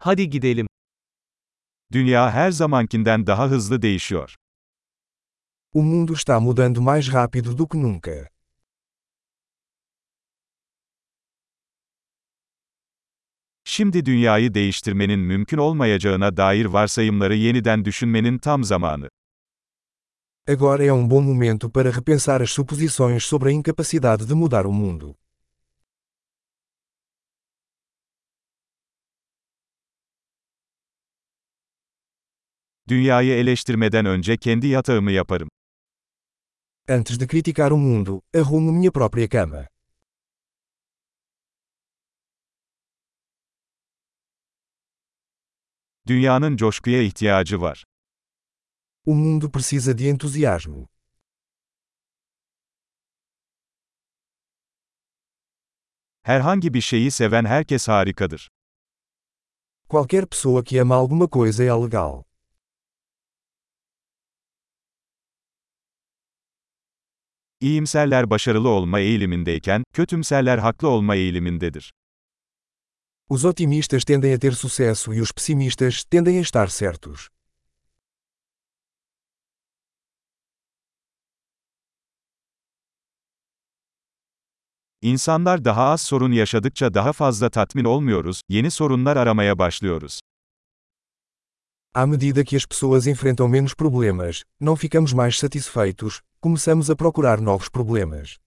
Hadi gidelim. Dünya her zamankinden daha hızlı değişiyor. O mundo está mudando mais rápido do que nunca. Şimdi dünyayı değiştirmenin mümkün olmayacağına dair varsayımları yeniden düşünmenin tam zamanı. Agora é um bom momento para repensar as suposições sobre a incapacidade de mudar o mundo. Dünyayı eleştirmeden önce kendi yatağımı yaparım. Antes de criticar o mundo, arrumo minha própria cama. Dünyanın coşkuya ihtiyacı var. O mundo precisa de entusiasmo. Herhangi bir şeyi seven herkes harikadır. Qualquer pessoa que ama alguma coisa é legal. İyimserler başarılı olma eğilimindeyken, kötümserler haklı olma eğilimindedir. Os otimistas tendem a ter sucesso e os pessimistas tendem a estar certos. İnsanlar daha az sorun yaşadıkça daha fazla tatmin olmuyoruz, yeni sorunlar aramaya başlıyoruz. À medida que as pessoas enfrentam menos problemas, não ficamos mais satisfeitos, começamos a procurar novos problemas.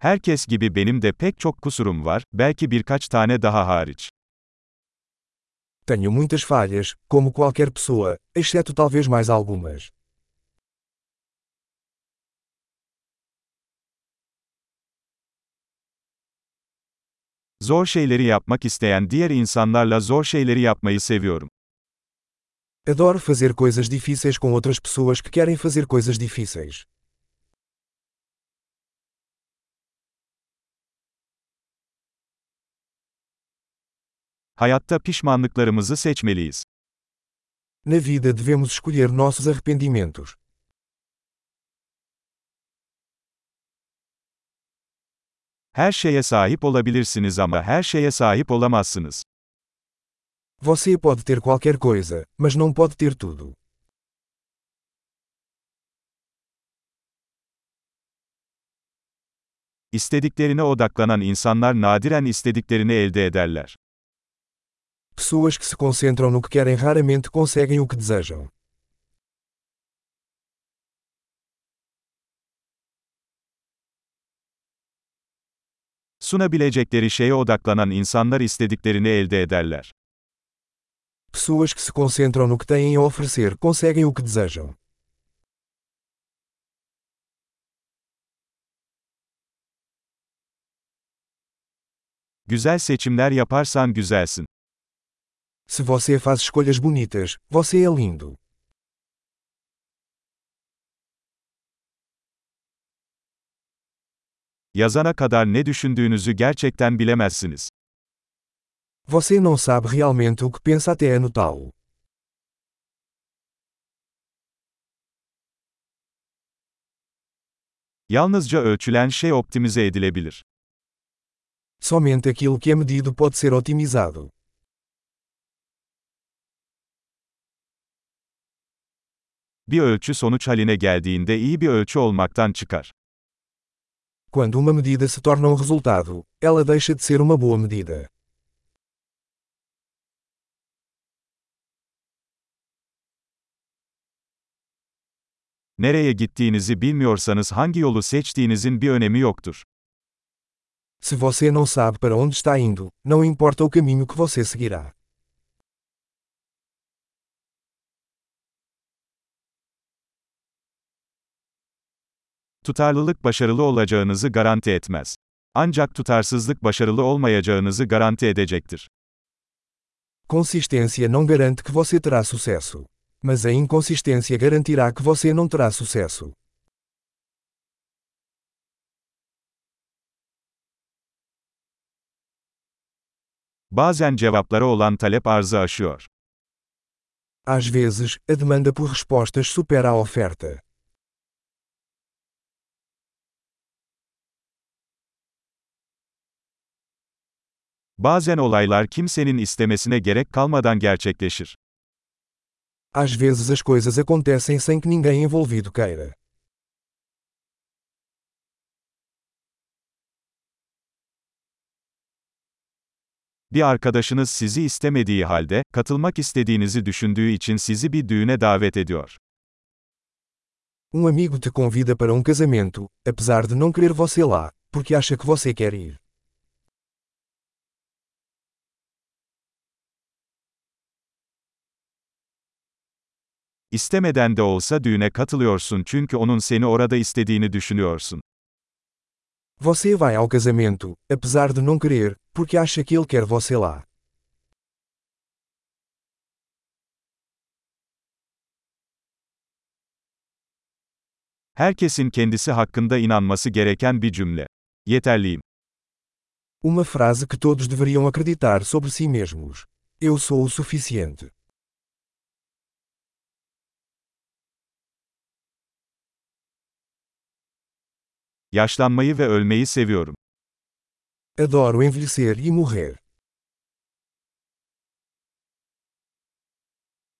Herkes gibi benim de pek çok kusurum var, belki birkaç tane daha hariç. Tenho muitas falhas, como qualquer pessoa, exceto talvez mais algumas. Zor şeyleri yapmak isteyen diğer insanlarla zor şeyleri yapmayı seviyorum. Adoro fazer coisas difíceis com outras pessoas que querem fazer coisas difíceis. Hayatta pişmanlıklarımızı seçmeliyiz. Na vida devemos escolher nossos arrependimentos. Her şeye sahip olabilirsiniz ama her şeye sahip olamazsınız. Você pode ter qualquer coisa, mas não pode ter tudo. İstediklerine odaklanan insanlar nadiren istediklerini elde ederler. Pessoas que se concentram no que querem raramente conseguem o que desejam. Sunabilecekleri şeye odaklanan insanlar istediklerini elde ederler. Pessoas que se concentram no que têm a oferecer conseguem o que desejam. Güzel seçimler yaparsan güzelsin. Se você faz escolhas bonitas, você é lindo. Yazana kadar ne düşündüğünüzü gerçekten bilemezsiniz. Você não sabe realmente o que pensa até anotá-lo. Yalnızca ölçülen şey optimize edilebilir. Somente aquilo que é medido pode ser otimizado. Bir ölçü sonuç haline geldiğinde iyi bir ölçü olmaktan çıkar. Quando uma medida se torna um resultado, ela deixa de ser uma boa medida. Nereye gittiğinizi bilmiyorsanız hangi yolu seçtiğinizin bir önemi yoktur. Se você não sabe para onde está indo, não importa o caminho que você seguirá. Tutarlılık başarılı olacağınızı garanti etmez. Ancak tutarsızlık başarılı olmayacağınızı garanti edecektir. Consistência não garante que você terá sucesso. Mas a inconsistência garantirá que você não terá sucesso. Bazen cevaplara olan talep arzı aşıyor. Às vezes, a demanda por respostas supera a oferta. Bazen olaylar kimsenin istemesine gerek kalmadan gerçekleşir. Às vezes as coisas acontecem sem que ninguém envolvido queira. Bir arkadaşınız sizi istemediği halde, katılmak istediğinizi düşündüğü için sizi bir düğüne davet ediyor. Um amigo te convida para um casamento, apesar de não querer você lá, porque acha que você quer ir. İstemeden de olsa düğüne katılıyorsun çünkü onun seni orada istediğini düşünüyorsun. Você vai ao casamento, apesar de não querer, porque acha que ele quer você lá. Herkesin kendisi hakkında inanması gereken bir cümle. Yeterliyim. Uma frase que todos deveriam acreditar sobre si mesmos. Eu sou o suficiente. Yaşlanmayı ve ölmeyi seviyorum. Adoro envelhecer e morrer.